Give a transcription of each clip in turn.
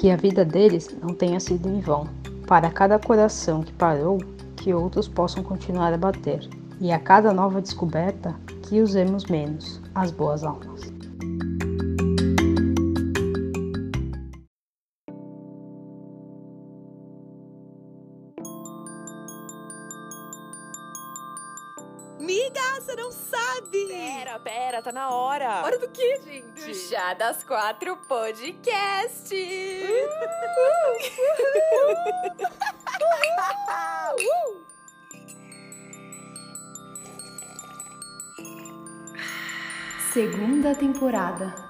Que a vida deles não tenha sido em vão. Para cada coração que parou, que outros possam continuar a bater. E a cada nova descoberta, que usemos menos as boas almas. Miga, você não sabe! Pera, pera, tá na hora. Hora do que, gente? Chá das Quatro Podcast. Segunda temporada.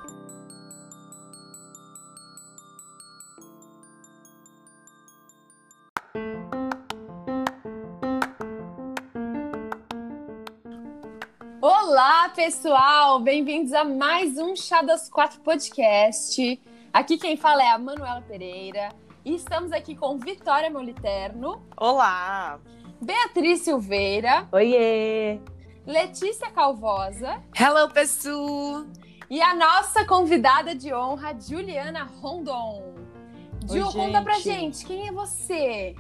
Pessoal! Bem-vindos a mais um Chá das Quatro Podcast. Aqui quem fala é a Manuela Pereira e estamos aqui com Vitória Moliterno, Olá! Beatriz Silveira, Oiê! Letícia Calvosa Hello, pessoal! e a nossa convidada de honra, Juliana Rondon. Ju, Oi, conta pra gente. gente, quem é você?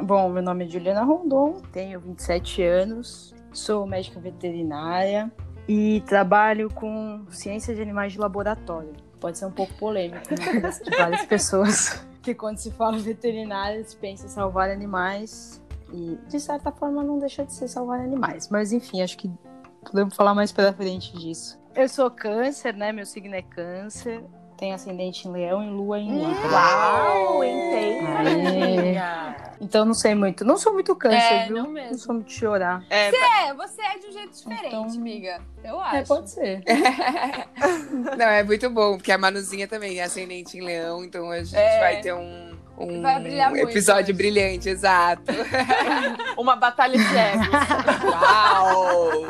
Bom, meu nome é Juliana Rondon, tenho 27 anos, sou médica veterinária e trabalho com ciência de animais de laboratório. Pode ser um pouco polêmico, né? De várias pessoas que quando se fala veterinária, se pensa em salvar animais e de certa forma não deixa de ser salvar animais. Mas enfim, acho que podemos falar mais pra frente disso. Eu sou câncer, né? Meu signo é câncer. Tenho ascendente em leão e lua em libra. Uau, entende? Aê. Então não sei muito. Não sou muito câncer, É, viu? não mesmo. sou muito chorar. É, É, você é de um jeito diferente, Então- amiga. Eu acho. É, pode ser. Não, é muito bom, porque a Manuzinha também é ascendente em leão, então a gente É. vai ter um, um muito episódio hoje. brilhante, exato. uma batalha de egos. Uau!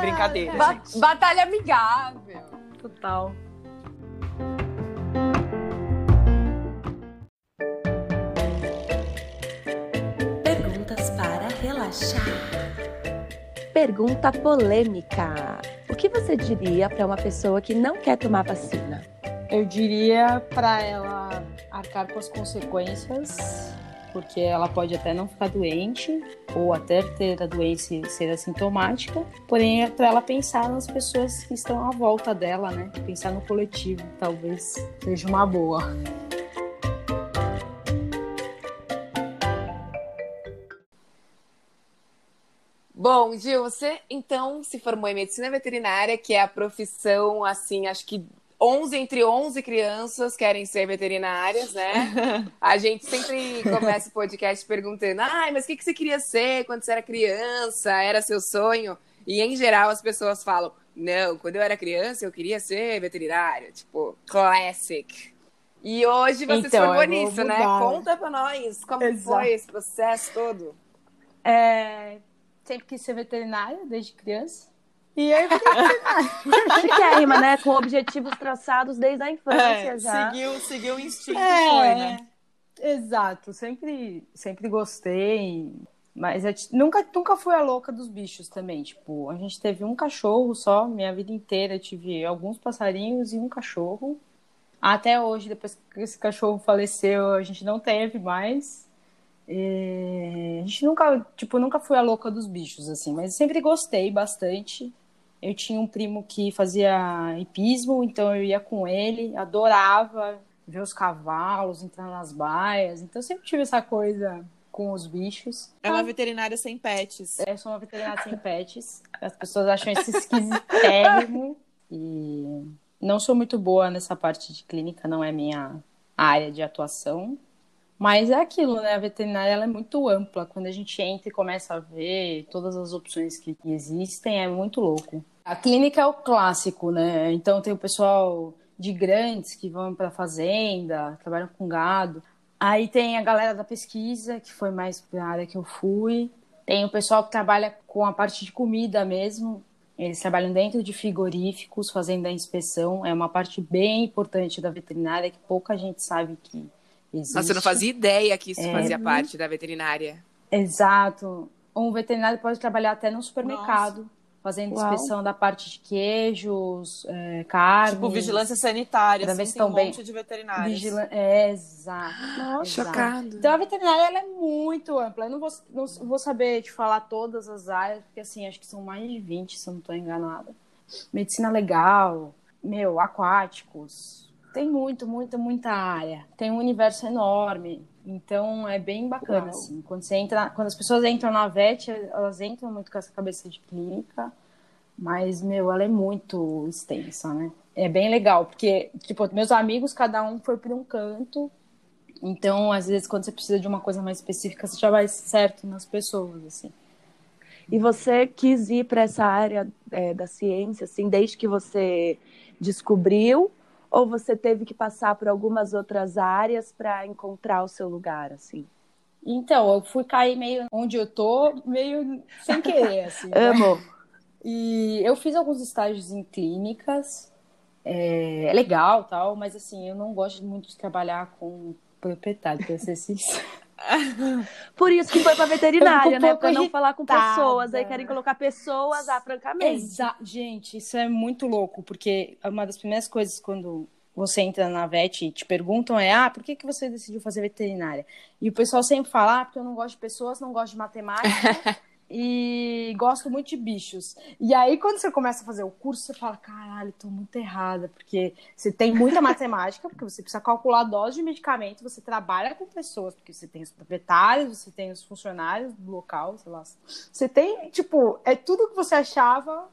Brincadeira, Ba- gente. batalha amigável. Total. Perguntas para relaxar. Pergunta polêmica. O que você diria para uma pessoa que não quer tomar vacina? Eu diria pra ela arcar com as consequências, porque ela pode até não ficar doente, ou até ter a doença e ser assintomática, porém é pra ela pensar nas pessoas que estão à volta dela, né? Pensar no coletivo, talvez seja uma boa. Bom, Gil, você então se formou em medicina veterinária, que é a profissão, assim, acho que 11 entre 11 crianças querem ser veterinárias, né? A gente sempre começa o podcast perguntando: ai, mas o que que você queria ser quando você era criança? Era seu sonho? E em geral as pessoas falam: não, quando eu era criança eu queria ser veterinária. Tipo, classic. E hoje você se Então, formou eu vou nisso, né? né? Conta pra nós como Exato. foi esse processo todo. É, sempre quis ser veterinária desde criança. E aí Chiquérrima, né? Com objetivos traçados desde a infância É, já. seguiu, seguiu o instinto, É, foi, né? Exato, sempre, sempre gostei, mas eu t- nunca, nunca fui a louca dos bichos também. Tipo, a gente teve um cachorro só, minha vida inteira eu tive alguns passarinhos e um cachorro. Até hoje, depois que esse cachorro faleceu, a gente não teve mais. E a gente nunca, tipo, nunca fui a louca dos bichos, assim, mas sempre gostei bastante. Eu tinha um primo que fazia hipismo, então eu ia com ele, adorava ver os cavalos, entrar nas baias. Então eu sempre tive essa coisa com os bichos. É uma veterinária sem pets. Eu sou uma veterinária sem pets. As pessoas acham isso esquisitérrimo. E não sou muito boa nessa parte de clínica, não é minha área de atuação. Mas é aquilo, né? A veterinária ela é muito ampla. Quando a gente entra e começa a ver todas as opções que existem, é muito louco. A clínica é o clássico, né? Então tem o pessoal de grandes que vão para fazenda, trabalham com gado. Aí tem a galera da pesquisa, que foi mais para a área que eu fui. Tem o pessoal que trabalha com a parte de comida mesmo. Eles trabalham dentro de frigoríficos, fazendo a inspeção. É uma parte bem importante da veterinária que pouca gente sabe que existe. Nossa, eu não fazia ideia que isso É. fazia parte da veterinária. Exato. Um veterinário pode trabalhar até no supermercado. Fazendo Uau. inspeção da parte de queijos, é, carne. Tipo, vigilância sanitária. Pra Assim, ver se tem um bem. monte de veterinários. Vigila... É, exato. Nossa, exato. Chocado. Então a veterinária ela é muito ampla. Eu não vou, não vou saber te falar todas as áreas, porque assim, acho que são mais de 20, se eu não estou enganada. Medicina legal, meu, aquáticos. Tem muito, muita, muita área. Tem um universo enorme. Então é bem bacana, Uau. assim. Quando você entra, quando as pessoas entram na VET, elas entram muito com essa cabeça de clínica, mas, meu, ela é muito extensa, né? É bem legal, porque, tipo, meus amigos, cada um foi por um canto, então, às vezes, quando você precisa de uma coisa mais específica, você já vai certo nas pessoas, assim. E você quis ir para essa área é, da ciência, assim, desde que você descobriu? Ou você teve que passar por algumas outras áreas para encontrar o seu lugar, assim? Então, eu fui cair meio onde eu tô, meio sem querer, assim. né? Amo. E eu fiz alguns estágios em clínicas, é, é legal tal, mas assim, eu não gosto muito de trabalhar com proprietário, pra ser sincera. Por isso que foi para veterinária, né? Para não falar com pessoas. Aí querem colocar pessoas, ah, francamente. Exa Gente, isso é muito louco, porque uma das primeiras coisas quando você entra na VET e te perguntam é, ah, por que, que você decidiu fazer veterinária? E o pessoal sempre fala, ah, porque eu não gosto de pessoas, não gosto de matemática e gosto muito de bichos. E aí, quando você começa a fazer o curso, você fala, caralho, tô muito errada, porque você tem muita matemática, porque você precisa calcular a dose de medicamento, você trabalha com pessoas, porque você tem os proprietários, você tem os funcionários do local, sei lá. Você tem, tipo, é tudo que você achava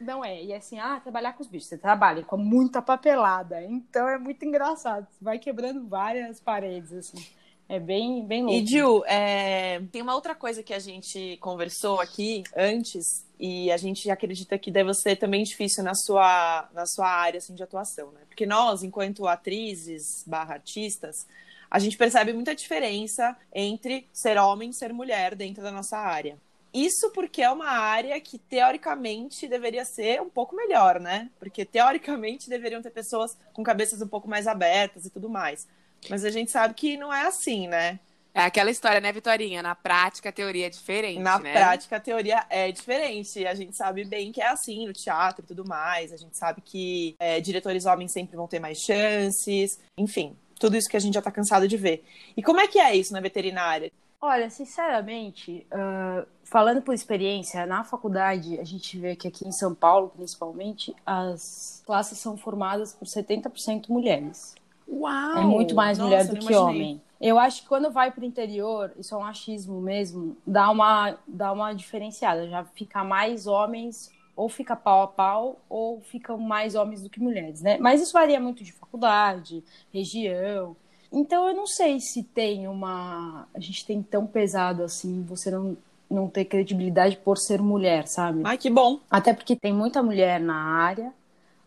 não é. E é assim, ah, trabalhar com os bichos. Você trabalha com muita papelada. Então é muito engraçado. Você vai quebrando várias paredes, assim. É bem, bem louco. E, Gil, é, tem uma outra coisa que a gente conversou aqui antes, e a gente acredita que deve ser também difícil na sua, na sua área assim, de atuação, né? Porque nós, enquanto atrizes barra artistas, a gente percebe muita diferença entre ser homem e ser mulher dentro da nossa área. Isso porque é uma área que, teoricamente, deveria ser um pouco melhor, né? Porque, teoricamente, deveriam ter pessoas com cabeças um pouco mais abertas e tudo mais. Mas a gente sabe que não é assim, né? É aquela história, né, Vitorinha? Na prática, a teoria é diferente, Na né? prática, a teoria é diferente. A gente sabe bem que é assim no teatro e tudo mais. A gente sabe que é, diretores homens sempre vão ter mais chances. Enfim, tudo isso que a gente já tá cansado de ver. E como é que é isso na veterinária? Olha, sinceramente, ah, falando por experiência, na faculdade, a gente vê que aqui em São Paulo, principalmente, as classes são formadas por 70% mulheres. Uau! É muito mais Nossa, mulher do que imaginei. homem. Eu acho que quando vai pro interior, isso é um achismo mesmo, dá uma, dá uma diferenciada. Já fica mais homens, ou fica pau a pau, ou ficam mais homens do que mulheres, né? Mas isso varia muito de faculdade, região. Então eu não sei se tem uma. A gente tem tão pesado assim, você não, não ter credibilidade por ser mulher, sabe? Ai, que bom. Até porque tem muita mulher na área.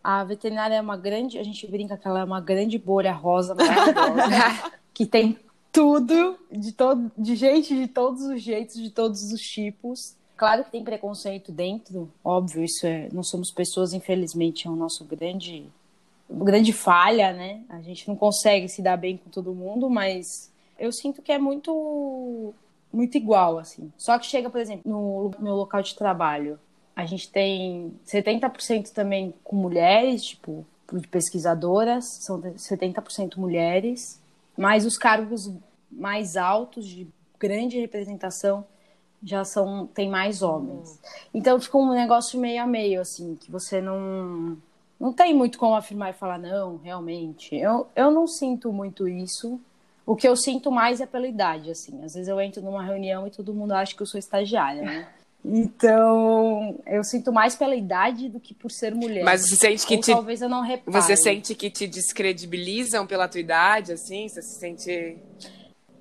A veterinária é uma grande, a gente brinca que ela é uma grande bolha rosa maravilhosa, que tem tudo de todo, de gente de todos os jeitos, de todos os tipos. Claro que tem preconceito dentro, óbvio, isso é, não somos pessoas, infelizmente, é o nosso grande grande falha, né? A gente não consegue se dar bem com todo mundo, mas eu sinto que é muito muito igual assim. Só que chega, por exemplo, no meu local de trabalho, a gente tem 70% também com mulheres, tipo, de pesquisadoras, são 70% mulheres, mas os cargos mais altos, de grande representação, já são tem mais homens. Então fica um negócio meio a meio, assim, que você não. Não tem muito como afirmar e falar, não, realmente. Eu, eu não sinto muito isso. O que eu sinto mais é pela idade, assim. Às vezes eu entro numa reunião e todo mundo acha que eu sou estagiária, né? Então, eu sinto mais pela idade do que por ser mulher. Mas você sente que Ou te... talvez eu não repare. Você sente que te descredibilizam pela tua idade, assim? Você se sente...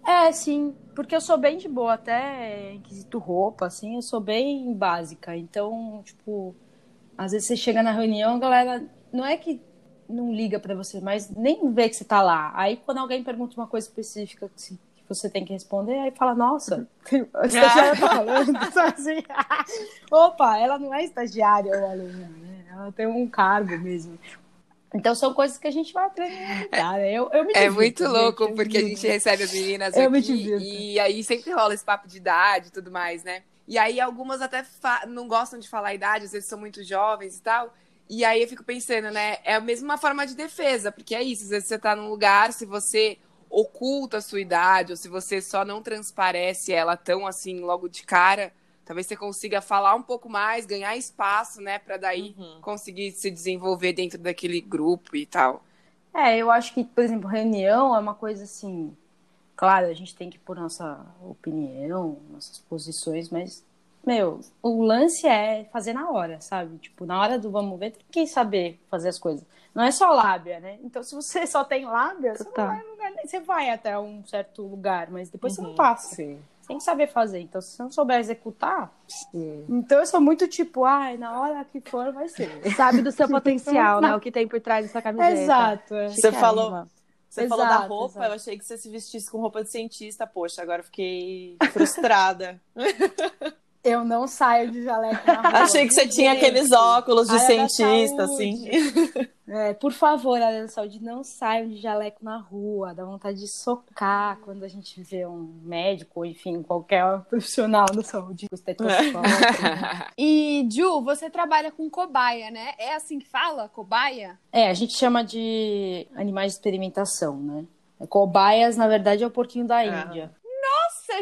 É, sim. Porque eu sou bem de boa, até em quesito roupa, assim, eu sou bem básica. Então, tipo, às vezes você chega na reunião, a galera não é que não liga pra você, mas nem vê que você tá lá. Aí quando alguém pergunta uma coisa específica que você tem que responder, aí fala, nossa, a estagiária tá falando, assim? Opa, ela não é estagiária ou aluna, né? Ela tem um cargo mesmo. Então são coisas que a gente vai aprendendo a lidar, né? Eu, eu me É divirto, muito gente, louco, me porque a gente recebe as meninas Eu me aqui divirto. e aí sempre rola esse papo de idade e tudo mais, né? E aí algumas até não gostam de falar a idade, às vezes são muito jovens e tal. E aí eu fico pensando, né? É a mesma forma de defesa, porque é isso, às vezes você tá num lugar, se você oculta a sua idade, ou se você só não transparece ela tão assim logo de cara, talvez você consiga falar um pouco mais, ganhar espaço, né, Pra daí Uhum. conseguir se desenvolver dentro daquele grupo e tal. É, eu acho que, por exemplo, reunião é uma coisa assim. Claro, a gente tem que pôr nossa opinião, nossas posições, mas, meu, o lance é fazer na hora, sabe? Tipo, na hora do vamos ver, tem que saber fazer as coisas. Não é só lábia, né? Então, se você só tem lábia, você, não Total. vai, lugar você vai até um certo lugar, mas depois você não Uhum, passa. Sim. Você tem que saber fazer. Então, se você não souber executar, então eu sou muito tipo, ai, na hora que for, vai ser. Sabe do seu potencial, né? O que tem por trás dessa camiseta. Exato. é. Você falou, você falou da Exato, roupa, exato. eu achei que você se vestisse com roupa de cientista. Poxa, agora eu fiquei frustrada. Eu não saio de jaleco na rua. achei que você tinha Gente, aqueles óculos de área da cientista, assim. É, por favor, área da saúde, não saiam de jaleco na rua. Dá vontade de socar quando a gente vê um médico, ou enfim, qualquer profissional da saúde estetoscópio. E, Ju, você trabalha com cobaia, né? É assim que fala? Cobaia? É, a gente chama de animais de experimentação, né? Cobaias, na verdade, é o porquinho da Índia.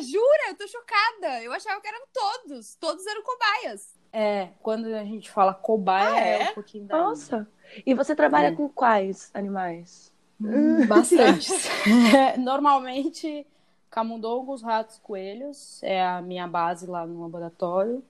Jura? Eu tô chocada. Eu achava que eram todos. Todos eram cobaias. É, quando a gente fala cobaia, Ah, é? é? o porquinho da Índia. Nossa. E você trabalha É. com quais animais? Bastantes. Normalmente, camundongos, ratos, coelhos é a minha base lá no laboratório.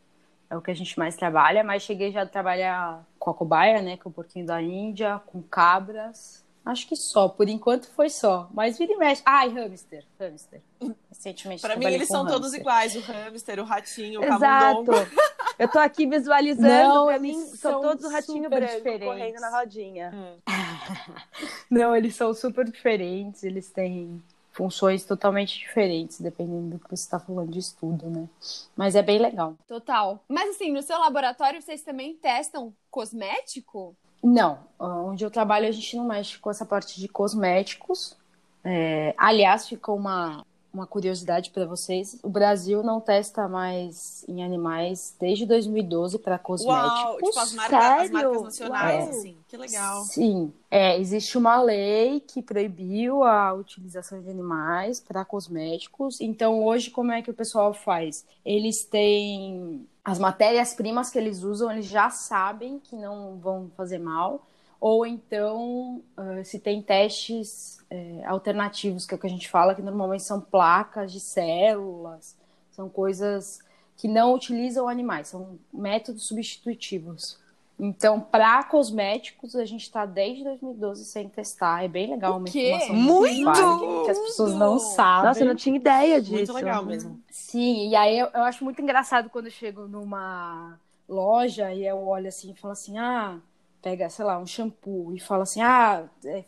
É o que a gente mais trabalha, mas cheguei já a trabalhar com a cobaia, né? Com o porquinho da Índia, com cabras. Acho que só, por enquanto foi só. Mas vira e mexe. E hamster. Hamster. Recentemente Pra mim, eles são todos hamster. iguais: o hamster, o ratinho, o Exato. camundongo. Eu tô aqui visualizando, Não, pra eles mim, são são todos o ratinho super branco diferentes. correndo na rodinha. Não, eles são super diferentes, eles têm funções totalmente diferentes, dependendo do que você está falando de estudo, né? Mas é bem legal. Total. Mas assim, no seu laboratório vocês também testam cosmético? Não, onde eu trabalho a gente não mexe com essa parte de cosméticos. É, aliás, ficou uma, uma curiosidade para vocês: o Brasil não testa mais em animais desde 2012 para cosméticos. Uau! Tipo, as marcas, as marcas nacionais, Uau. assim. Que legal. Sim, é, existe uma lei que proibiu a utilização de animais para cosméticos. Então, hoje, como é que o pessoal faz? Eles têm as matérias-primas que eles usam, eles já sabem que não vão fazer mal. Ou então, ah, se tem testes eh, alternativos, que é o que a gente fala, que normalmente são placas de células, são coisas que não utilizam animais, são métodos substitutivos. Então, para cosméticos, a gente está desde 2012 sem testar. É bem legal, O uma quê? informação Muito! básica que as pessoas não sabem. Nossa, eu não tinha ideia disso. Muito legal mesmo. Sim, e aí eu, eu acho muito engraçado quando eu chego numa loja e eu olho assim e falo assim, ah, pega, sei lá, um shampoo e fala assim, ah, é,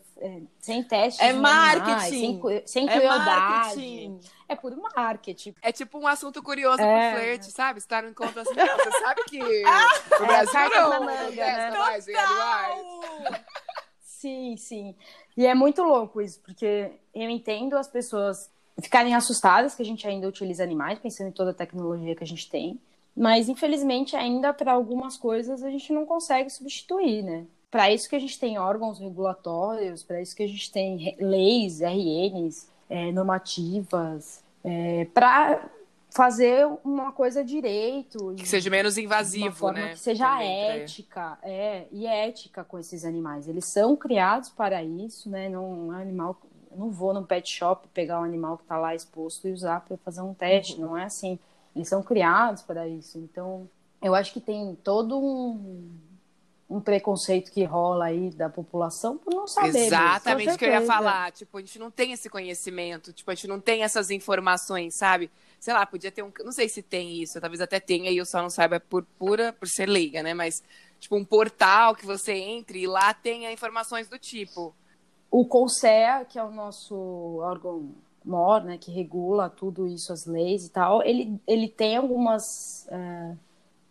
sem teste. É marketing. sem, cu- sem É crueldade. marketing. É puro marketing. É tipo um assunto curioso É. pro flerte, sabe? Você tá no encontro assim, você sabe que o Brasil cartas não, manga, né? mais em animais. Sim, sim. E é muito louco isso, porque eu entendo as pessoas ficarem assustadas que a gente ainda utiliza animais, pensando em toda a tecnologia que a gente tem. Mas, infelizmente, ainda para algumas coisas a gente não consegue substituir, né? Para isso que a gente tem órgãos regulatórios, para isso que a gente tem leis, RNs, é, normativas, para fazer uma coisa direito. Que seja menos invasivo, forma né? que seja Também ética, é, e ética com esses animais. Eles são criados para isso, né? Não é animal, eu não vou no pet shop pegar um animal que está lá exposto e usar para fazer um teste, não é assim. Eles são criados para isso. Então, eu acho que tem todo um, um preconceito que rola aí da população por não saber. Exatamente o que eu ia falar. Tipo, a gente não tem esse conhecimento, tipo, a gente não tem essas informações, sabe? Sei lá, podia ter um. Não sei se tem isso, talvez até tenha e eu só não saiba por pura, por ser leiga, né? Mas, tipo, um portal que você entre e lá tenha informações do tipo. O CONSEA, que é o nosso órgão maior, né, que regula tudo isso, as leis e tal, ele, ele tem algumas. é,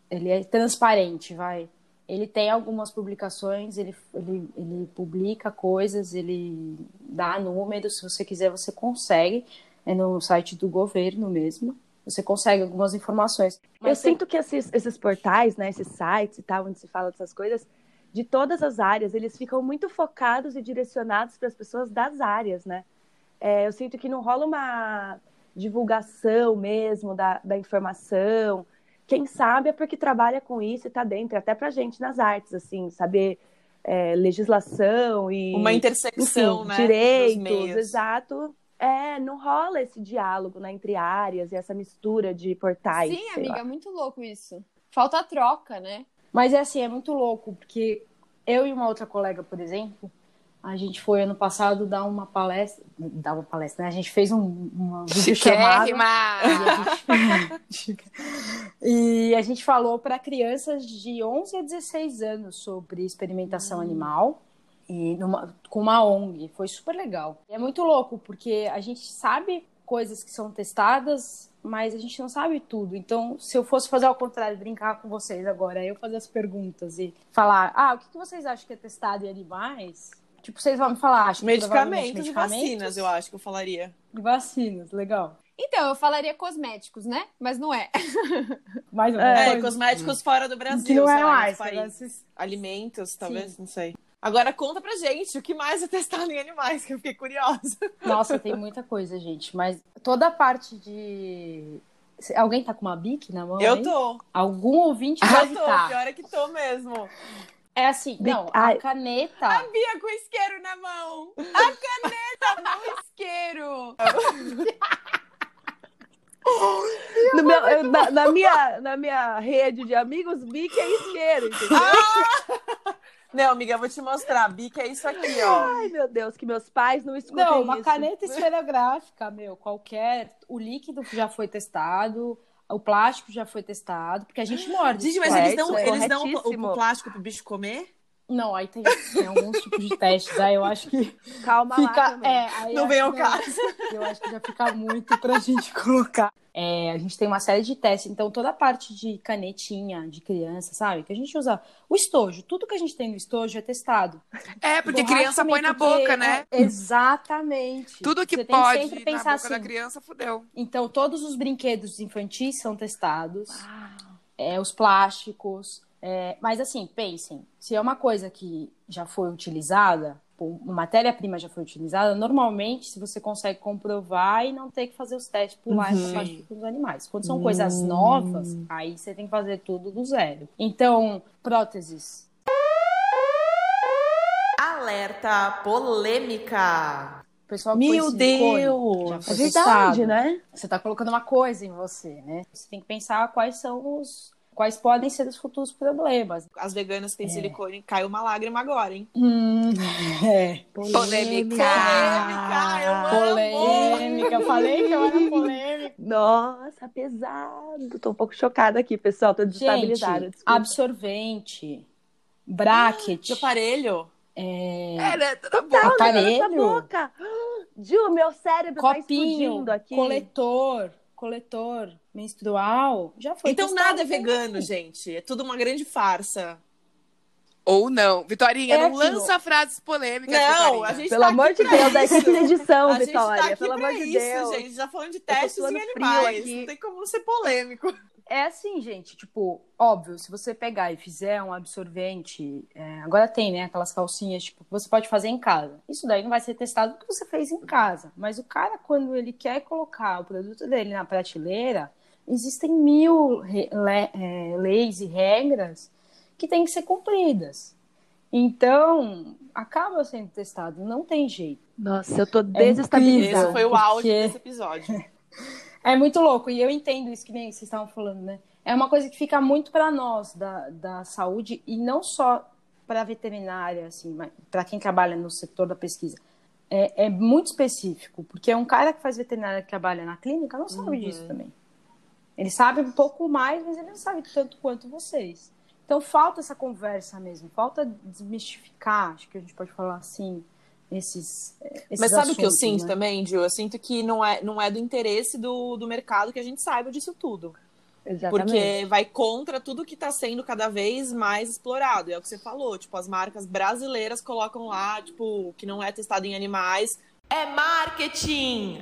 ele é transparente, vai. Ele tem algumas publicações, ele, ele, ele publica coisas, ele dá números, se você quiser, você consegue. É no site do governo mesmo. você consegue algumas informações. Eu tem- sinto que esses, esses portais, né, esses sites e tal, onde se fala dessas coisas, de todas as áreas, eles ficam muito focados e direcionados para as pessoas das áreas, né? É, eu sinto que não rola uma divulgação mesmo da, da informação. Quem sabe é porque trabalha com isso e tá dentro, até pra gente nas artes, assim, saber é, legislação e Uma intersecção, enfim, né? direitos, exato. É, não rola esse diálogo né, entre áreas e essa mistura de portais. Sim, sei lá. amiga, é muito louco isso. Falta troca, né? Mas é assim, é muito louco, porque eu e uma outra colega, por exemplo, a gente foi ano passado dar uma palestra, dar uma palestra, né? A gente fez um, uma videochamada Chiquérrima! e a gente, e a gente falou para crianças de 11 a 16 anos sobre experimentação animal e numa- com uma ONG. Foi super legal. E é muito louco, porque a gente sabe coisas que são testadas, mas a gente não sabe tudo. Então, se eu fosse fazer ao contrário, brincar com vocês agora, eu fazer as perguntas e falar, ah, o que vocês acham que é testado em animais? Tipo, vocês vão me falar, acho que Medicamentos e vacinas, eu acho que eu falaria. Vacinas, legal. Então, eu falaria cosméticos, né? Mas não é. Mais ou É, menos. cosméticos fora do Brasil, que não é mais. países. Alimentos, talvez, não sei. Agora conta pra gente o que mais é testado em animais, que eu fiquei curiosa. Nossa, tem muita coisa, gente. Mas toda a parte de. Alguém tá com uma bique na mão? Eu aí? tô. Algum ouvinte Eu deve tô, tá. pior é que tô mesmo. É assim, Bic- não, Ai. a caneta. A Bia com isqueiro na mão. Isqueiro! No meu- eu- na, na minha, na minha rede de amigos, Bic é isqueiro, entendeu? Não, amiga, eu vou te mostrar. A bica é isso aqui, ó. Ai, meu Deus, que meus pais não escutem Não, uma isso. caneta esferográfica, meu, qualquer. O líquido já foi testado, o plástico já foi testado, porque a gente morde. Gente, mas correto? eles dão, é eles dão o plástico pro bicho comer? Não, aí tem, tem alguns tipos de testes. Aí eu acho que Calma lá fica. também. É, aí Não vem ao que- caso. Eu acho que já fica muito pra gente colocar. É, a gente tem uma série de testes, então toda a parte de canetinha de criança, sabe? Que a gente usa. O estojo, tudo que a gente tem no estojo é testado. É, porque Borracha criança põe na porque- boca, né? é, exatamente. Tudo que Você tem pode sempre na pensar boca da assim. criança, fudeu. Então, todos os brinquedos infantis são testados, é, os plásticos. É, mas, assim, pensem: se é uma coisa que já foi utilizada, uma matéria-prima já foi utilizada, normalmente, se você consegue comprovar e não ter que fazer os testes por lá essa parte com os animais. Quando são coisas novas, aí você tem que fazer tudo do zero. Então, próteses. Alerta polêmica. O pessoal Meu Deus! É verdade, né? Você está colocando uma coisa em você, né? Você tem que pensar quais são os. Quais podem ser os futuros problemas. As veganas que têm silicone, caiu uma lágrima agora, hein? Hum, é. Polêmica! Polêmica, eu amo! Polêmica. Eu falei que eu era polêmica. Nossa, pesado. Tô um pouco chocada aqui, pessoal. Tô desestabilizada. Gente, absorvente, bracket, De aparelho? é, É, né? Tá na Tá, boca. o negócio na aparelho. boca. Ju, meu cérebro tá copinho, explodindo aqui. coletor, coletor menstrual. Já foi Então testado nada é vegano, gente. É tudo uma grande farsa. Ou não. Vitorinha, É não aquilo. lança frases polêmicas, Não, Vitorinha. a gente Pelo tá amor aqui de pra Deus, equipe de edição, A gente Vitória. tá aqui Pelo amor de isso, Deus. gente. Já falando de testes frio animais. aqui. Não tem como não ser polêmico. É assim, gente, tipo, óbvio, se você pegar e fizer um absorvente, é, agora tem, né, aquelas calcinhas, tipo, que você pode fazer em casa. Isso daí não vai ser testado porque você fez em casa. Mas o cara, quando ele quer colocar o produto dele na prateleira, existem mil é, leis e regras que têm que ser cumpridas. Então, acaba sendo testado, não tem jeito. Nossa, eu tô incrível. desestabilizada. Esse foi o áudio porque- desse episódio. É muito louco, e eu entendo isso que nem vocês estavam falando, né? É uma coisa que fica muito para nós da, da saúde e não só para a veterinária, assim, mas para quem trabalha no setor da pesquisa. É, é muito específico, porque um cara que faz veterinária que trabalha na clínica não sabe disso também. Ele sabe um pouco mais, mas ele não sabe tanto quanto vocês. Então falta essa conversa mesmo, falta desmistificar, acho que a gente pode falar assim, esses. eh, esses Mas sabe o que eu sinto né? também, Gil? Eu sinto que não é, não é do interesse do, do mercado que a gente saiba disso tudo. Exatamente. Porque vai contra tudo que está sendo cada vez mais explorado. É o que você falou. Tipo, as marcas brasileiras colocam lá, tipo, que não é testado em animais. É marketing.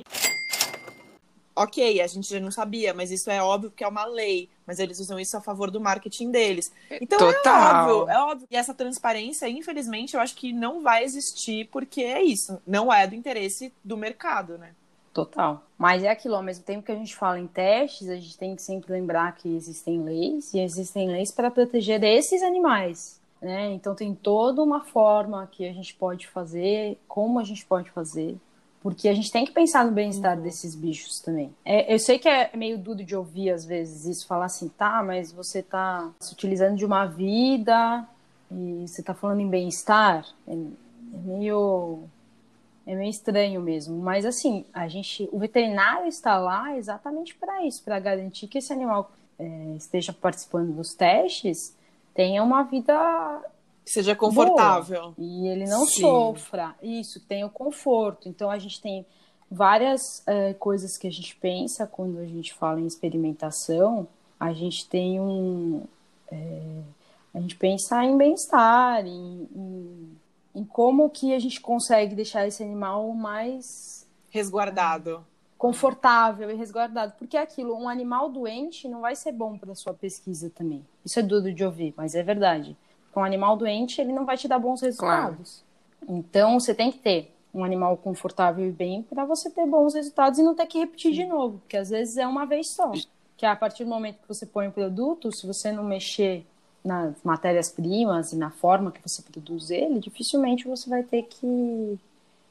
Ok, a gente já não sabia, mas isso é óbvio que é uma lei. Mas eles usam isso a favor do marketing deles. Então Total. é óbvio, é óbvio. E essa transparência, infelizmente, eu acho que não vai existir, porque é isso. Não é do interesse do mercado, né? Total. Mas é aquilo, ao mesmo tempo que a gente fala em testes, a gente tem que sempre lembrar que existem leis, e existem leis para proteger esses animais. Né? Então tem toda uma forma que a gente pode fazer, como a gente pode fazer, porque a gente tem que pensar no bem-estar desses bichos também. É, eu sei que é meio duro de ouvir às vezes isso, falar assim, tá, mas você tá se utilizando de uma vida e você tá falando em bem-estar. É, é meio é meio estranho mesmo, mas assim, a gente, o veterinário está lá exatamente para isso, para garantir que esse animal é, esteja participando dos testes tenha uma vida Que seja confortável. e ele não Sim. sofra. Isso, tem o conforto. Então a gente tem várias eh, coisas que a gente pensa quando a gente fala em experimentação. A gente tem um. eh, a gente pensa em bem-estar, em, em, em como que a gente consegue deixar esse animal mais Resguardado. confortável e resguardado. Porque é aquilo, um animal doente não vai ser bom para sua pesquisa também. Isso é duro de ouvir, mas é verdade. Um animal doente, ele não vai te dar bons resultados. Então, você tem que ter um animal confortável e bem para você ter bons resultados e não ter que repetir de novo, porque às vezes é uma vez só. Que a partir do momento que você põe o produto, se você não mexer nas matérias-primas e na forma que você produz ele, dificilmente você vai ter que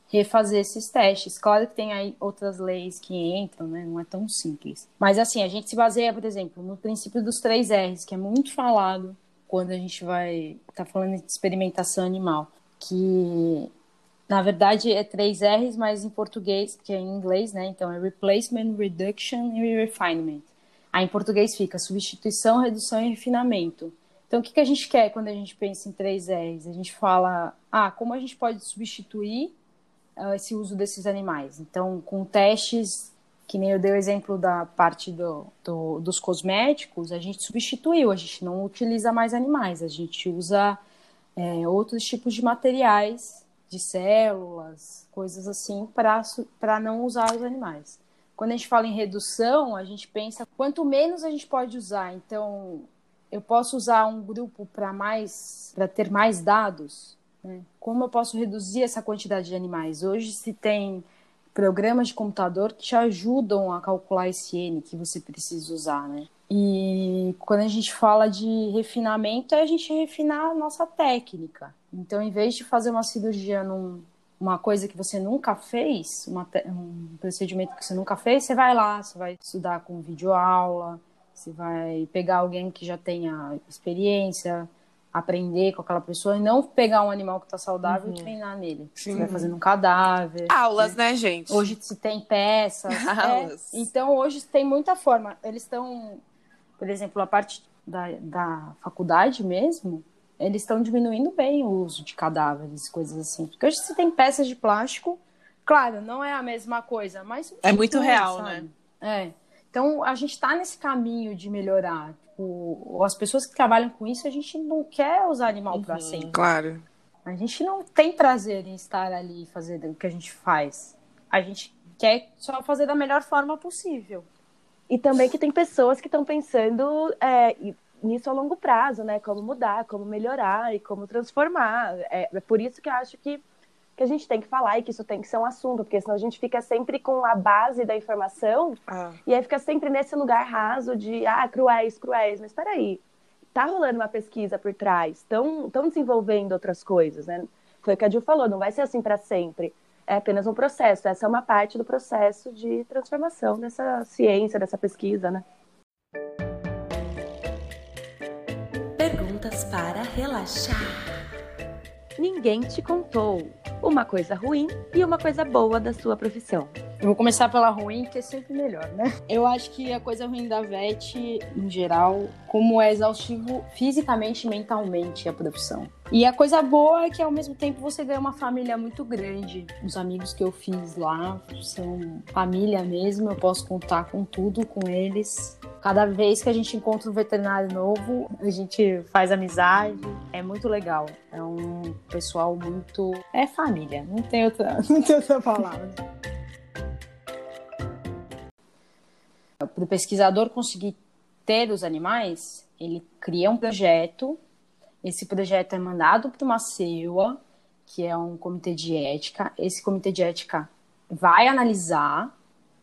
refazer esses testes. Claro que tem aí outras leis que entram, né? Não é tão simples. Mas assim, a gente se baseia, por exemplo, no princípio dos três R's, que é muito falado quando a gente vai estar falando de experimentação animal, que na verdade é três R's, mas em português, que é em inglês, né? Então é replacement, reduction e refinement. Aí em português fica substituição, redução e refinamento. Então o que, que a gente quer quando a gente pensa em três R's? A gente fala, ah, como a gente pode substituir ah, esse uso desses animais. Então, com testes, que nem eu dei o exemplo da parte do, do- dos cosméticos, a gente substituiu, a gente não utiliza mais animais, a gente usa é, outros tipos de materiais, de células, coisas assim, para não usar os animais. Quando a gente fala em redução, a gente pensa quanto menos a gente pode usar. Então, eu posso usar um grupo para mais, para ter mais dados, né? Como eu posso reduzir essa quantidade de animais? Hoje se tem programas de computador que te ajudam a calcular esse N que você precisa usar, né? E quando a gente fala de refinamento, é a gente refinar a nossa técnica. Então, em vez de fazer uma cirurgia num uma coisa que você nunca fez, uma um procedimento que você nunca fez, você vai lá, você vai estudar com videoaula, você vai pegar alguém que já tenha experiência, aprender com aquela pessoa e não pegar um animal que está saudável e treinar nele. Você vai fazendo um cadáver. Aulas, né, gente? Hoje se tem peças. é. Aulas. Então hoje tem muita forma. Eles estão, por exemplo, a parte da, da faculdade mesmo, eles estão diminuindo bem o uso de cadáveres, coisas assim. Porque hoje se tem peças de plástico, claro, não é a mesma coisa, mas É muito real, sabe? né? É. Então a gente está nesse caminho de melhorar. Tipo, as pessoas que trabalham com isso, a gente não quer usar animal para sempre. Claro. A gente não tem prazer em estar ali fazer o que a gente faz. A gente quer só fazer da melhor forma possível. E também que tem pessoas que estão pensando é, nisso a longo prazo, né? Como mudar, como melhorar e como transformar. É, é por isso que eu acho que, que a gente tem que falar e que isso tem que ser um assunto, porque senão a gente fica sempre com a base da informação Ah, e aí fica sempre nesse lugar raso de, ah, cruéis, cruéis. Mas espera aí, tá rolando uma pesquisa por trás, estão desenvolvendo outras coisas, né? Foi o que a Gil falou, não vai ser assim para sempre. É apenas um processo. Essa é uma parte do processo de transformação dessa ciência, dessa pesquisa, né? Perguntas para relaxar. Ninguém te contou uma coisa ruim e uma coisa boa da sua profissão. Eu vou começar pela ruim, que é sempre melhor, né? Eu acho que a coisa ruim da VET, em geral, como é exaustivo fisicamente e mentalmente a profissão. E a coisa boa é que, ao mesmo tempo, você ganha uma família muito grande. Os amigos que eu fiz lá são família mesmo, eu posso contar com tudo com eles. Cada vez que a gente encontra um veterinário novo, a gente faz amizade. É muito legal. É um pessoal muito. É família, não tem outra, não tem outra palavra. para o pesquisador conseguir ter os animais, ele cria um projeto. Esse projeto é mandado para uma CEUA, que é um comitê de ética. Esse comitê de ética vai analisar,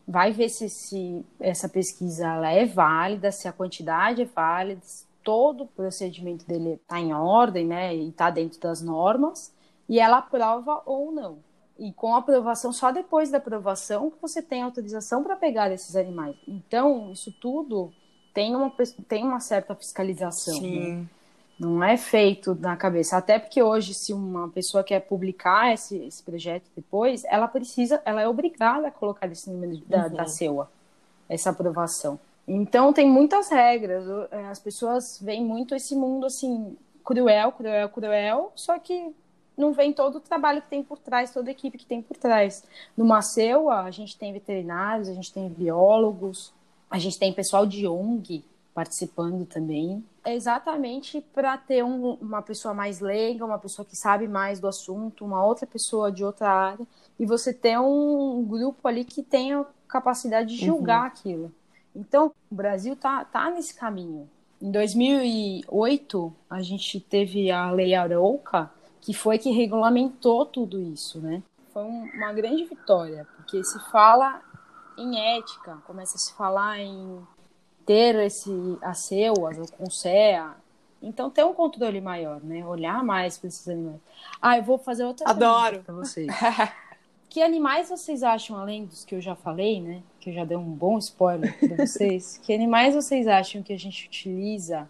vai ver se, se essa pesquisa ela é válida, se a quantidade é válida, se todo o procedimento dele está em ordem, né, e está dentro das normas, e ela aprova ou não. E com a aprovação, só depois da aprovação que você tem autorização para pegar esses animais. Então, isso tudo tem uma, tem uma certa fiscalização. Sim. Né? Não é feito na cabeça. Até porque hoje, se uma pessoa quer publicar esse, esse projeto depois, ela precisa, ela é obrigada a colocar esse número da, Uhum. da CEUA, essa aprovação. Então tem muitas regras. É, As pessoas veem muito esse mundo assim, cruel, cruel, cruel, só que não vem todo o trabalho que tem por trás, toda a equipe que tem por trás. Numa CEUA, a gente tem veterinários, a gente tem biólogos, a gente tem pessoal de ONG participando também. Exatamente para ter um- uma pessoa mais leiga, uma pessoa que sabe mais do assunto, uma outra pessoa de outra área, e você ter um grupo ali que tenha capacidade de julgar aquilo. Então, o Brasil tá, tá nesse caminho. Em 2008, a gente teve a Lei Arouca, que foi que regulamentou tudo isso, né? Foi um- uma grande vitória, porque se fala em ética, começa a se falar em ter esse ACEUAS, o CONSEA, então ter um controle maior, né? Olhar mais para esses animais. Ah, eu vou fazer outra Adoro. para vocês. que animais vocês acham, além dos que eu já falei, né? Que eu já dei um bom spoiler para vocês. que animais vocês acham que a gente utiliza?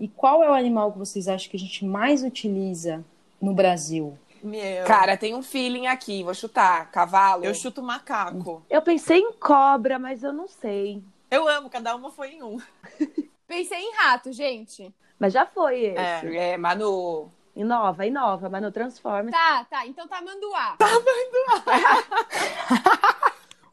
E qual é o animal que vocês acham que a gente mais utiliza no Brasil? Meu. Cara, tem um feeling aqui, vou chutar. Cavalo. eu chuto macaco. Eu pensei em cobra, mas eu não sei. Eu amo, cada uma foi em um. Pensei em rato, gente. Mas já foi esse. É, Manu. Inova, inova, mas não transforma. Tá, tá. Então tá manduá.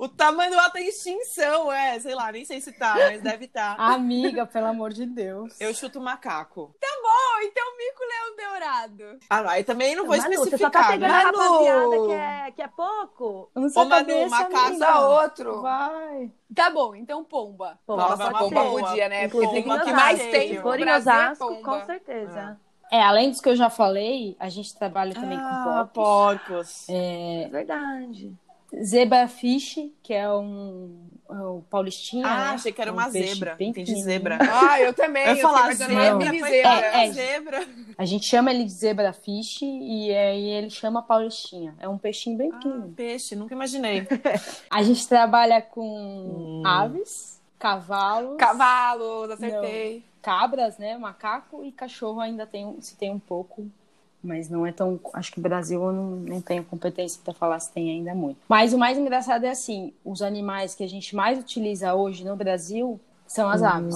O tamanduá tá em extinção, é, sei lá, nem sei se tá, mas deve estar. Amiga, pelo amor de Deus. Eu chuto macaco. Oh, então mico-leão dourado. Ah, aí também não vou Manu, você só especificar, tá né? rapaziada que é, que é pouco. Eu não sei Ô, Manu, macaco outro. Vai. Tá bom, então pomba. Pô, Nossa, pode uma ser. Pomba boa. podia, né? Inclusive Porque tem em o que mais tem Se no for em Brasil é Osasco, pomba. com certeza. É, além dos que eu já falei, a gente trabalha também Ah, com porcos. porcos. É verdade. Zebrafish, que é um, é o paulistinha, Ah, né? achei que era É um uma zebra. bem Entendi zebra. Ah, eu também. Eu ia falar zebra, mini foi zebra. É, é. zebra. A gente chama ele de zebrafish e aí ele chama paulistinha. É um peixinho bem Ah, pequenininho. peixe, nunca imaginei. A gente trabalha Hum. com aves, cavalos, Cavalos, acertei. cabras, né? Macaco e cachorro ainda tem, um- se tem um pouco, mas não é tão. Acho que o Brasil eu não, não tenho competência para falar se tem ainda muito. Mas o mais engraçado é assim: os animais que a gente mais utiliza hoje no Brasil são as aves.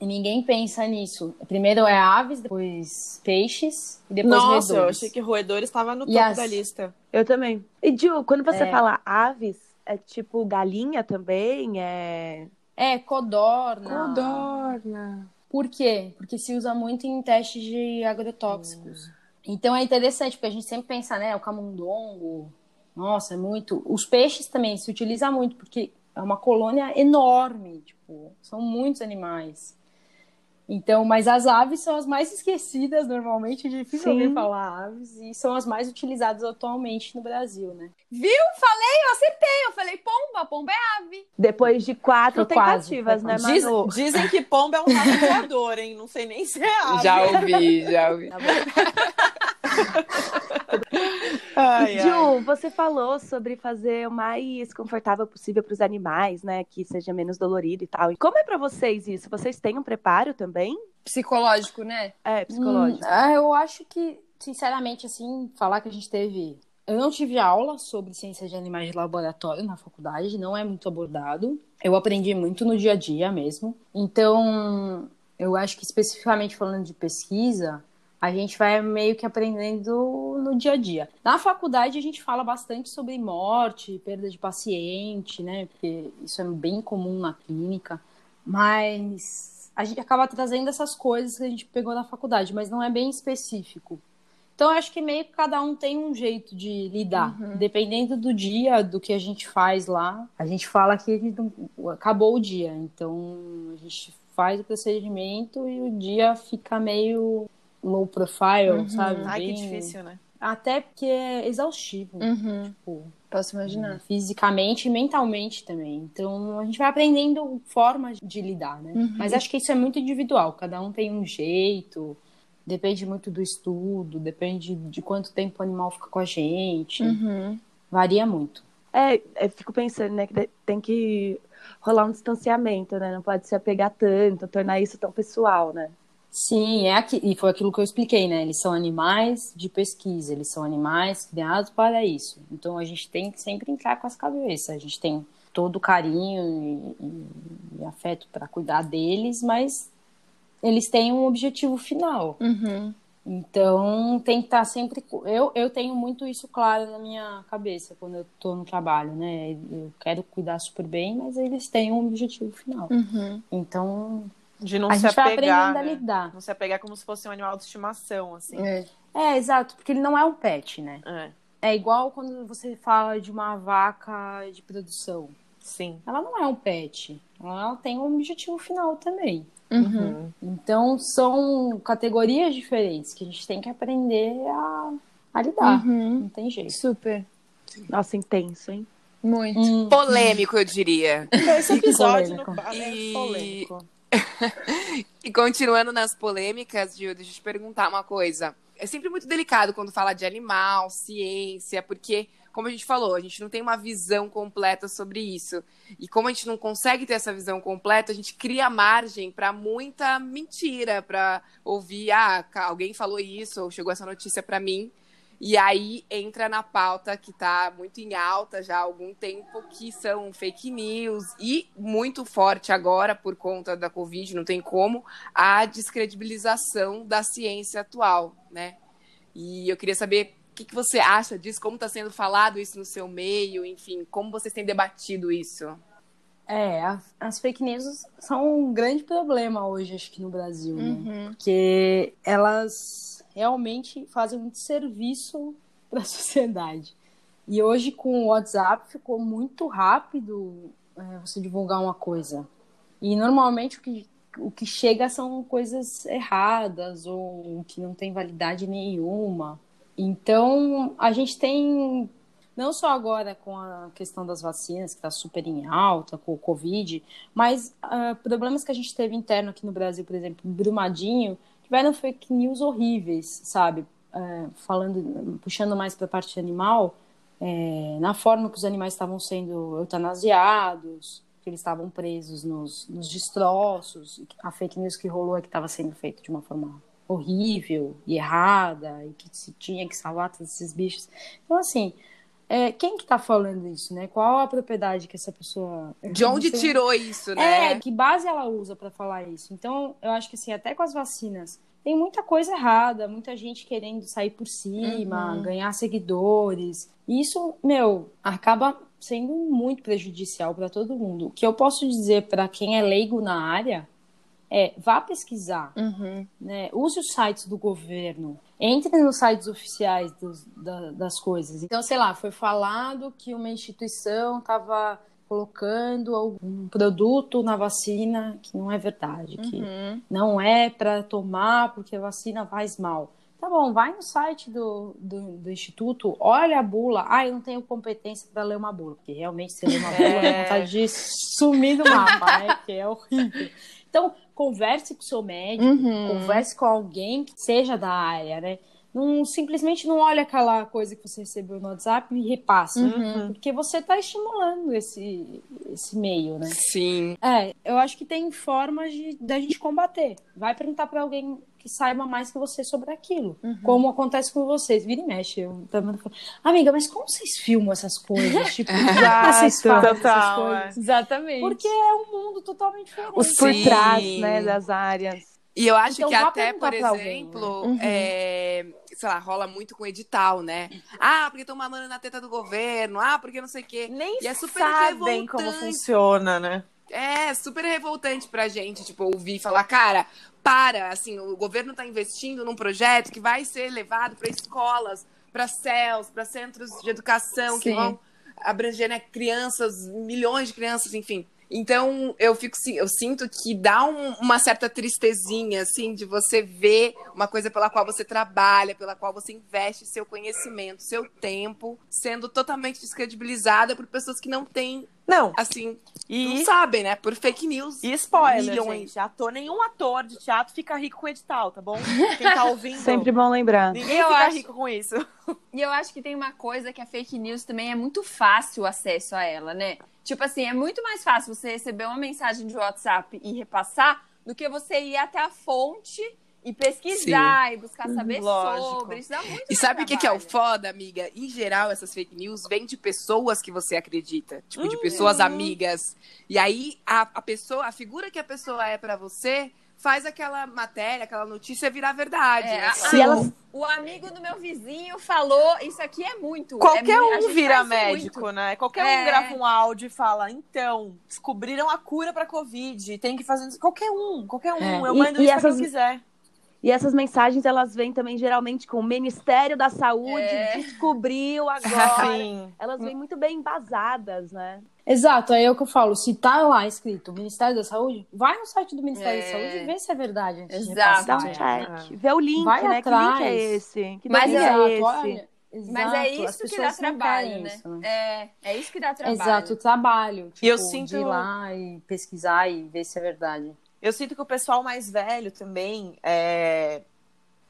E ninguém pensa nisso. Primeiro é aves, depois peixes e depois Nossa, eu roedores. achei que roedores estava no topo as- da lista. Eu também. E, Ju, quando você É. fala aves, é tipo galinha também? É. É, codorna. Codorna. Por quê? Porque se usa muito em testes de agrotóxicos. Então é interessante, porque a gente sempre pensa, né, o camundongo, nossa, é muito. Os peixes também se utiliza muito, porque é uma colônia enorme, tipo, são muitos animais. Então, mas as aves são as mais esquecidas normalmente, é difícil Sim. ouvir falar aves, e são as mais utilizadas atualmente no Brasil, né? Viu? Falei, eu acertei. Eu falei pomba, pomba é ave. Depois de quatro Foi quase, tentativas, né, quase. Diz- Manu? dizem que pomba é um rato voador, hein? Não sei nem se é ave. Já ouvi, já ouvi. Ai, ai. Ju, você falou sobre fazer o mais confortável possível para os animais, né? Que seja menos dolorido e tal. E Como é para vocês isso? Vocês têm um preparo também? Psicológico, né? É, psicológico. Hum, eu acho que, sinceramente, assim, falar que a gente teve. Eu não tive aula sobre ciência de animais de laboratório na faculdade, não é muito abordado. Eu aprendi muito no dia a dia mesmo. Então, eu acho que especificamente falando de pesquisa, a gente vai meio que aprendendo no dia a dia. Na faculdade, a gente fala bastante sobre morte, perda de paciente, né? Porque isso é bem comum na clínica. Mas a gente acaba trazendo essas coisas que a gente pegou na faculdade, mas não é bem específico. Então, eu acho que meio que cada um tem um jeito de lidar. Dependendo do dia, do que a gente faz lá, a gente fala que não- acabou o dia. Então, a gente faz o procedimento e o dia fica meio low profile, sabe? Ai, que Bem- difícil, né? Até porque é exaustivo. Uhum. Tipo, Posso imaginar. fisicamente e mentalmente também. Então a gente vai aprendendo formas de lidar, né? Mas acho que isso é muito individual, cada um tem um jeito, depende muito do estudo, depende de quanto tempo o animal fica com a gente, Uhum. varia muito. É, eu fico pensando, né, que tem que rolar um distanciamento, né? Não pode se apegar tanto, tornar isso tão pessoal, né? Sim, é aqui, e foi aquilo que eu expliquei, né? Eles são animais de pesquisa, eles são animais criados para isso. Então a gente tem que sempre entrar com as cabeças. A gente tem todo o carinho e, e- afeto para cuidar deles, mas eles têm um objetivo final. Uhum. Então tem que estar sempre. Eu, eu tenho muito isso claro na minha cabeça quando eu estou no trabalho, né? Eu quero cuidar super bem, mas eles têm um objetivo final. Uhum. Então De não a se gente vai apegar. a né? lidar. Não se apegar como se fosse um animal de estimação, assim. É. É, exato, porque ele não é um pet, né? É, É igual quando você fala de uma vaca de produção. sim. Ela não é um pet. Ela tem um objetivo final também. Uhum. Então são categorias diferentes que a gente tem que aprender a, a lidar. Uhum. Não tem jeito. Super. Nossa, intenso, hein? Muito. Hum. Polêmico, eu diria. Esse episódio polêmico. no é E- polêmico. E continuando nas polêmicas, Gil, deixa eu te perguntar uma coisa. É sempre muito delicado quando fala de animal, ciência, porque, como a gente falou, a gente não tem uma visão completa sobre isso. E como a gente não consegue ter essa visão completa, a gente cria margem para muita mentira, para ouvir, ah, alguém falou isso, ou chegou essa notícia para mim. E aí entra na pauta que está muito em alta já há algum tempo, que são fake news e muito forte agora por conta da Covid, não tem como, a descredibilização da ciência atual, né? E eu queria saber o que, que você acha disso, como está sendo falado isso no seu meio, enfim, como vocês têm debatido isso? É, a- as fake news são um grande problema hoje, acho que no Brasil, né? Uhum. Porque elas realmente fazem muito serviço para a sociedade. E hoje, com o WhatsApp, ficou muito rápido é, você divulgar uma coisa. E normalmente o que, o que chega são coisas erradas ou que não tem validade nenhuma. Então, a gente tem não só agora com a questão das vacinas, que está super em alta, com o Covid, mas ah, problemas que a gente teve interno aqui no Brasil, por exemplo, Brumadinho, tiveram fake news horríveis, sabe? Ah, falando, puxando mais para a parte animal, é, na forma que os animais estavam sendo eutanasiados, que eles estavam presos nos, nos destroços, a fake news que rolou é que estava sendo feito de uma forma horrível e errada, e que se tinha que salvar todos esses bichos. Então, assim, é, quem que tá falando isso, né? Qual a propriedade que essa pessoa... De onde Você- tirou isso, né? é, que base ela usa para falar isso? Então, eu acho que assim, até com as vacinas, tem muita coisa errada, muita gente querendo sair por cima, ganhar seguidores. Isso, meu, acaba sendo muito prejudicial para todo mundo. O que eu posso dizer para quem é leigo na área é vá pesquisar, Uhum. né? Use os sites do governo, entre nos sites oficiais dos- da- das coisas. Então, sei lá, foi falado que uma instituição estava colocando algum produto na vacina que não é verdade, que Uhum. não é para tomar porque a vacina faz mal. Tá bom, vai no site do, do, do instituto, olha a bula. Ah, eu não tenho competência para ler uma bula, porque realmente se ler uma bula é vontade de sumir do mapa, né? Que é horrível. Então, converse com o seu médico, Uhum. converse com alguém que seja da área, né? Não, simplesmente não olha aquela coisa que você recebeu no WhatsApp e repassa. Uhum. Porque você está estimulando esse, esse meio, né? Sim. É, eu acho que tem formas de da gente combater. Vai perguntar para alguém que saiba mais que você sobre aquilo. Como acontece com vocês. Vira e mexe. Eu também falo, Amiga, mas como vocês filmam essas coisas? Tipo, como vocês Total, coisas? Exatamente. Porque é um mundo totalmente diferente. Os por Sim. trás, né, das áreas. E eu acho Então, que até, por alguém, exemplo, né? é, sei lá, rola muito com edital, né? Ah, porque estão mamando na teta do governo, ah, porque não sei o quê. Nem E é super sabem como revoltante. funciona, né? É super revoltante pra gente, tipo, ouvir falar, cara, para, assim, o governo tá investindo num projeto que vai ser levado para escolas, para CELS, para centros de educação que Sim. vão abranger né, crianças, milhões de crianças, enfim. Então, eu fico eu sinto que dá um- uma certa tristezinha, assim, de você ver uma coisa pela qual você trabalha, pela qual você investe seu conhecimento, seu tempo, sendo totalmente descredibilizada por pessoas que não têm, Não, assim, e, não sabem, né? Por fake news. e spoiler, Milhões. gente. Ator, nenhum ator de teatro fica rico com edital, tá bom? Quem tá ouvindo, Sempre bom lembrar. ninguém Eu fica acho- rico com isso. E eu acho que tem uma coisa que a fake news também é muito fácil o acesso a ela, né? Tipo assim, é muito mais fácil você receber uma mensagem de WhatsApp e repassar do que você ir até a fonte e pesquisar e buscar saber Lógico. sobre. Isso dá muito E sabe o que, que é o foda, amiga? Em geral, essas fake news vêm de pessoas que você acredita. Tipo, Uhum. de pessoas amigas. E aí, a, a pessoa, a figura que a pessoa é pra você, faz aquela matéria, aquela notícia virar verdade. É, né? a- Se elas- O amigo do meu vizinho falou, isso aqui é muito. Qualquer é, mui- a um vira médico, muito. né? Qualquer É. um grava um áudio e fala, então, descobriram a cura pra Covid, tem que fazer isso. Qualquer um, qualquer um. É. Eu E- mando e isso pra quem essas- eu quiser. E essas mensagens, elas vêm também geralmente com o Ministério da Saúde É. descobriu agora. Sim. Elas vêm muito bem embasadas, né? Exato, aí é o que eu falo. Se tá lá escrito Ministério da Saúde, vai no site do Ministério É. da Saúde e vê se é verdade. antes de Exato. Dá um check. Vê o link, Vai né? atrás. Que link é esse? Que Mas link Exato, é esse? olha, Mas é exato, isso que dá trabalho, né? isso, né? É, é isso que dá trabalho. Exato, o trabalho. Tipo, E eu De sinto- ir lá e pesquisar e ver se é verdade. Eu sinto que o pessoal mais velho também é,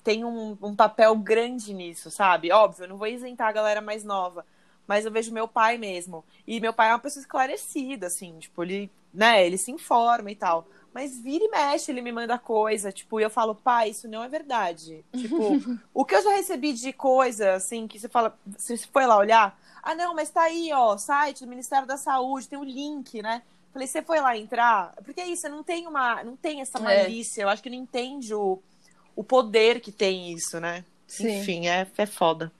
tem um, um papel grande nisso, sabe? Óbvio, eu não vou isentar a galera mais nova, mas eu vejo meu pai mesmo. E meu pai é uma pessoa esclarecida, assim, tipo, ele, né, ele se informa e tal. Mas vira e mexe, ele me manda coisa, tipo, e eu falo, pai, isso não é verdade. Tipo, o que eu já recebi de coisa, assim, que você fala, você foi lá olhar? Ah, não, mas tá aí, ó, site do Ministério da Saúde, tem o link, né? Falei, você foi lá entrar? Porque é isso, não tem uma, não tem essa É. malícia, eu acho que não entende o, o poder que tem isso, né? Sim. Enfim, é, é foda.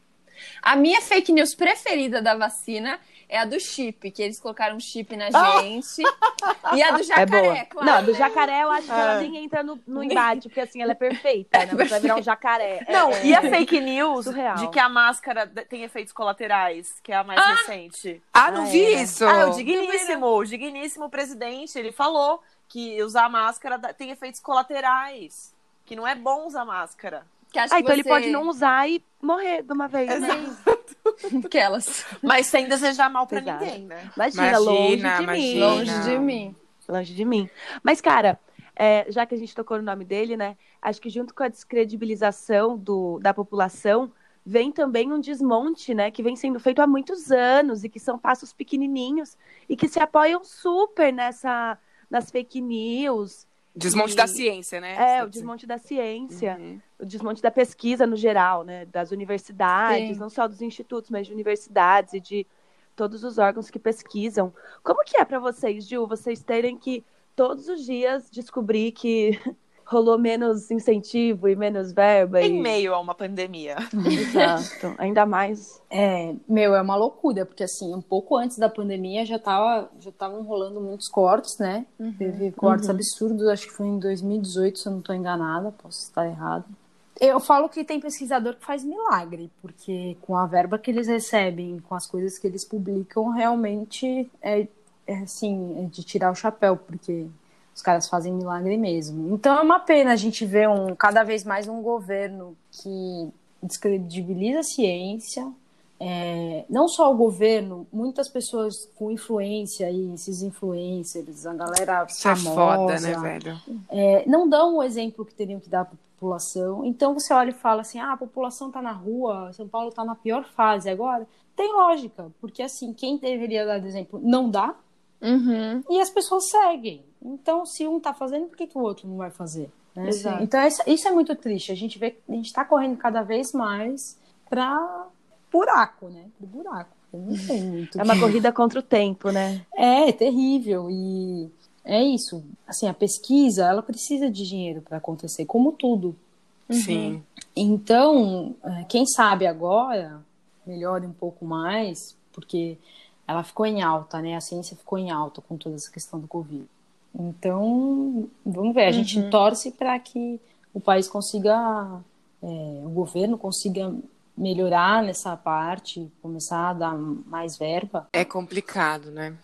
A minha fake news preferida da vacina é a do chip, que eles colocaram um chip na Ah! gente. E a do É jacaré, boa. claro. Não, do jacaré eu acho que ela É. nem entra no, no embate, porque assim, ela é perfeita, né? Você vai virar um jacaré. É- Não, é- e a fake news surreal. de que a máscara tem efeitos colaterais, que é a mais recente? Ah, não Ah, vi é. isso! Ah, o digníssimo, o digníssimo presidente, ele falou que usar máscara tem efeitos colaterais, que não é bom usar máscara. Que acho Ah, que então ele você- pode não usar e morrer de uma vez. né? Aquelas. Mas sem desejar mal pra Exato. ninguém, né? Imagina, Imagina, longe de mim. imagina. Longe de mim. Longe de mim. Mas, cara, é, já que a gente tocou no nome dele, né? Acho que junto com a descredibilização do, da população, vem também um desmonte, né? Que vem sendo feito há muitos anos e que são passos pequenininhos e que se apoiam super nessa nas fake news. Desmonte E- da ciência, né? É, o desmonte da ciência, Uhum. o desmonte da pesquisa no geral, né? Das universidades, Sim. não só dos institutos, mas de universidades e de todos os órgãos que pesquisam. Como que é para vocês, Gil, vocês terem que todos os dias descobrir que rolou menos incentivo e menos verba? Em e... meio a uma pandemia. Exato. Ainda mais. É, meu, é uma loucura, porque assim, um pouco antes da pandemia já tava, já estavam rolando muitos cortes, né? Teve cortes absurdos, acho que foi em 2018, se eu não estou enganada, posso estar errado. Eu falo que tem pesquisador que faz milagre, porque com a verba que eles recebem, com as coisas que eles publicam, realmente é, é assim, é de tirar o chapéu, porque os caras fazem milagre mesmo. Então é uma pena a gente ver um, cada vez mais um governo que descredibiliza a ciência, é, não só o governo, muitas pessoas com influência aí, esses influencers, a galera Isso é famosa, foda, né, velho? é, não dão o exemplo que teriam que dar para a população. Então você olha e fala assim: ah, a população está na rua, São Paulo está na pior fase agora. Tem lógica, porque assim, quem deveria dar exemplo não dá Uhum. e as pessoas seguem. Então, se um está fazendo, por que, que o outro não vai fazer? né? Exato. Então, isso, é muito triste. A gente vê, a gente está correndo cada vez mais para buraco, né? Pro buraco. Não tem muito. É uma corrida contra o tempo, né? É, é terrível. E é isso. Assim, a pesquisa, ela precisa de dinheiro para acontecer, como tudo. Sim. Então, eh, quem sabe agora melhore um pouco mais, porque ela ficou em alta, né? A ciência ficou em alta com toda essa questão do Covid. Então, vamos ver, a gente Uhum. torce para que o país consiga, é, o governo consiga melhorar nessa parte, começar a dar mais verba. É complicado, né?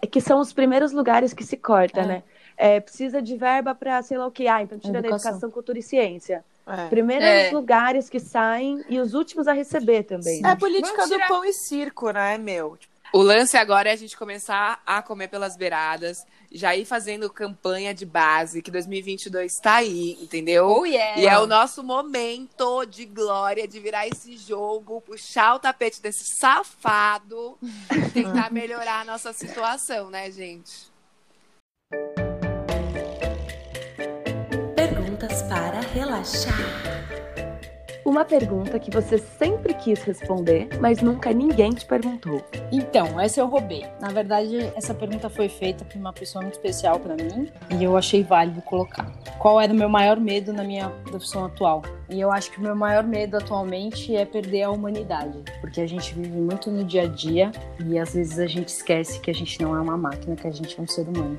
É que são os primeiros lugares que se corta, É. né? É, precisa de verba para sei lá o que. Ah, então tira da Educação. educação, cultura e ciência. É. Primeiros É. lugares que saem e os últimos a receber também. É né? a política Vamos do tirar- pão e circo, né, meu? O lance agora é a gente começar a comer pelas beiradas, já ir fazendo campanha de base, que 2022 tá aí, entendeu? Oh, yeah. E é o nosso momento de glória de virar esse jogo, puxar o tapete desse safado e tentar melhorar a nossa situação, né, gente? Perguntas para relaxar. Uma pergunta que você sempre quis responder, mas nunca ninguém te perguntou. Então, essa eu roubei. Na verdade, essa pergunta foi feita por uma pessoa muito especial para mim e eu achei válido colocar. Qual era o meu maior medo na minha profissão atual? E eu acho que o meu maior medo atualmente é perder a humanidade, porque a gente vive muito no dia a dia e às vezes a gente esquece que a gente não é uma máquina, que a gente é um ser humano.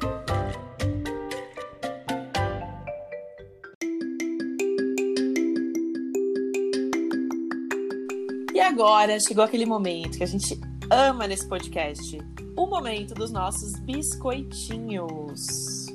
Agora chegou aquele momento que a gente ama nesse podcast. O momento dos nossos biscoitinhos.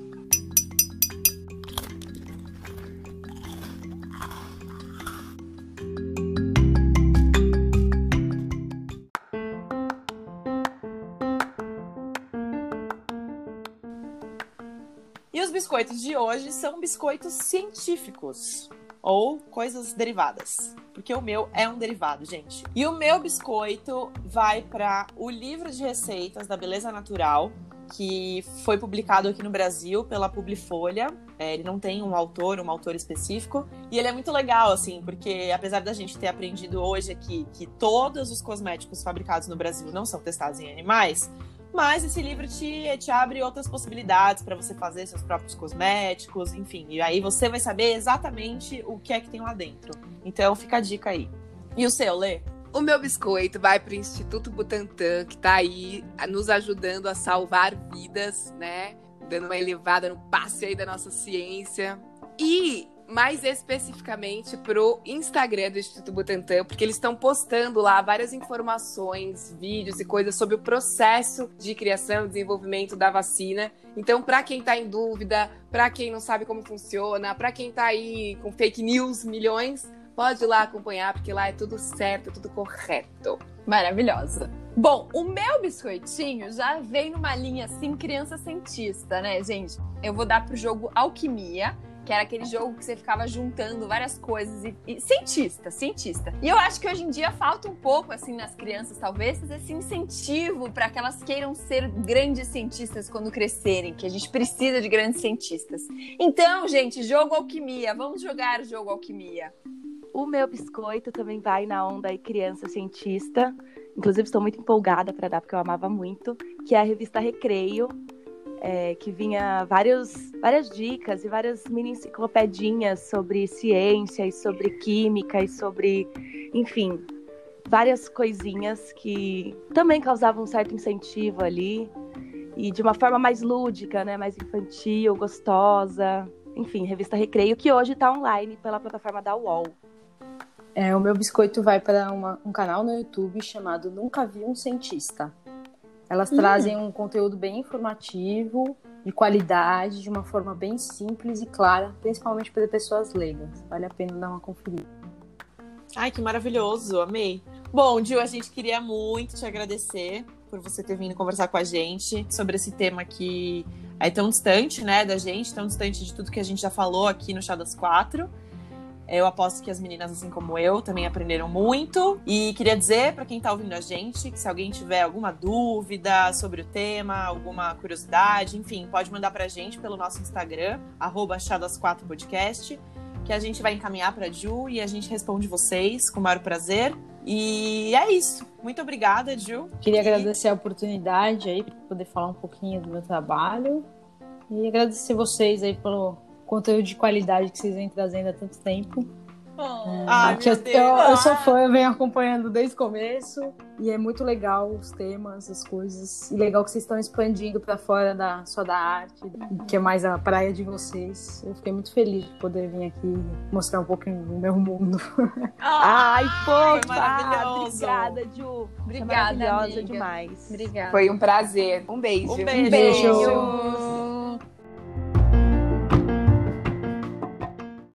E os biscoitos de hoje são biscoitos científicos ou coisas derivadas, porque o meu é um derivado, gente. E o meu biscoito vai para o livro de receitas da Beleza Natural, que foi publicado aqui no Brasil pela Publifolha. É, ele não tem um autor, um autor específico, e ele é muito legal, assim, porque apesar da gente ter aprendido hoje aqui que todos os cosméticos fabricados no Brasil não são testados em animais, mas esse livro te, te abre outras possibilidades para você fazer seus próprios cosméticos, enfim. E aí você vai saber exatamente o que é que tem lá dentro. Então fica a dica aí. E o seu, Lê? O meu biscoito vai para o Instituto Butantan, que tá aí nos ajudando a salvar vidas, né? Dando uma elevada no passe aí da nossa ciência. E mais especificamente pro Instagram do Instituto Butantan, porque eles estão postando lá várias informações, vídeos e coisas sobre o processo de criação e desenvolvimento da vacina. Então, para quem tá em dúvida, para quem não sabe como funciona, para quem tá aí com fake news milhões, pode ir lá acompanhar, porque lá é tudo certo, tudo correto. Maravilhosa. Bom, o meu biscoitinho já vem numa linha assim, criança cientista, né, gente? Eu vou dar pro jogo Alquimia, que era aquele jogo que você ficava juntando várias coisas e, e cientista, cientista. E eu acho que hoje em dia falta um pouco assim nas crianças, talvez, esse incentivo para que elas queiram ser grandes cientistas quando crescerem, que a gente precisa de grandes cientistas. Então, gente, jogo Alquimia, vamos jogar jogo Alquimia. O meu biscoito também vai na onda aí criança cientista. Inclusive, estou muito empolgada para dar, porque eu amava muito. Que é a revista Recreio, é, que vinha vários, várias dicas e várias mini enciclopedinhas sobre ciência e sobre química e sobre, enfim, várias coisinhas que também causavam um certo incentivo ali. E de uma forma mais lúdica, né? Mais infantil, gostosa. Enfim, revista Recreio, que hoje está online pela plataforma da UOL. É, o meu biscoito vai para um canal no YouTube chamado Nunca Vi um Cientista. Elas trazem um conteúdo bem informativo, de qualidade, de uma forma bem simples e clara, principalmente para pessoas leigas. Vale a pena dar uma conferida. Ai, que maravilhoso, amei. Bom, Gil, a gente queria muito te agradecer por você ter vindo conversar com a gente sobre esse tema que é tão distante, né, da gente, tão distante de tudo que a gente já falou aqui no Chá das Quatro. Eu aposto que as meninas, assim como eu, também aprenderam muito. E queria dizer para quem tá ouvindo a gente que se alguém tiver alguma dúvida sobre o tema, alguma curiosidade, enfim, pode mandar pra gente pelo nosso Instagram, arroba Chá das Quatro Podcast, que a gente vai encaminhar pra Ju e a gente responde vocês com o maior prazer. E é isso. Muito obrigada, Ju. Queria E- agradecer a oportunidade aí para poder falar um pouquinho do meu trabalho e agradecer vocês aí pelo conteúdo de qualidade que vocês vêm trazendo há tanto tempo. Ai, que meu eu, eu, eu sou fã, eu venho acompanhando desde o começo e é muito legal os temas, as coisas. E legal que vocês estão expandindo para fora da só da arte, que é mais a praia de vocês. Eu fiquei muito feliz de poder vir aqui mostrar um pouquinho do meu mundo. Ai, foi fofa! maravilhoso. Obrigada, Ju. É Obrigada, maravilhosa amiga. demais. Obrigada. Foi um prazer. Um beijo. Um beijo. Beijo.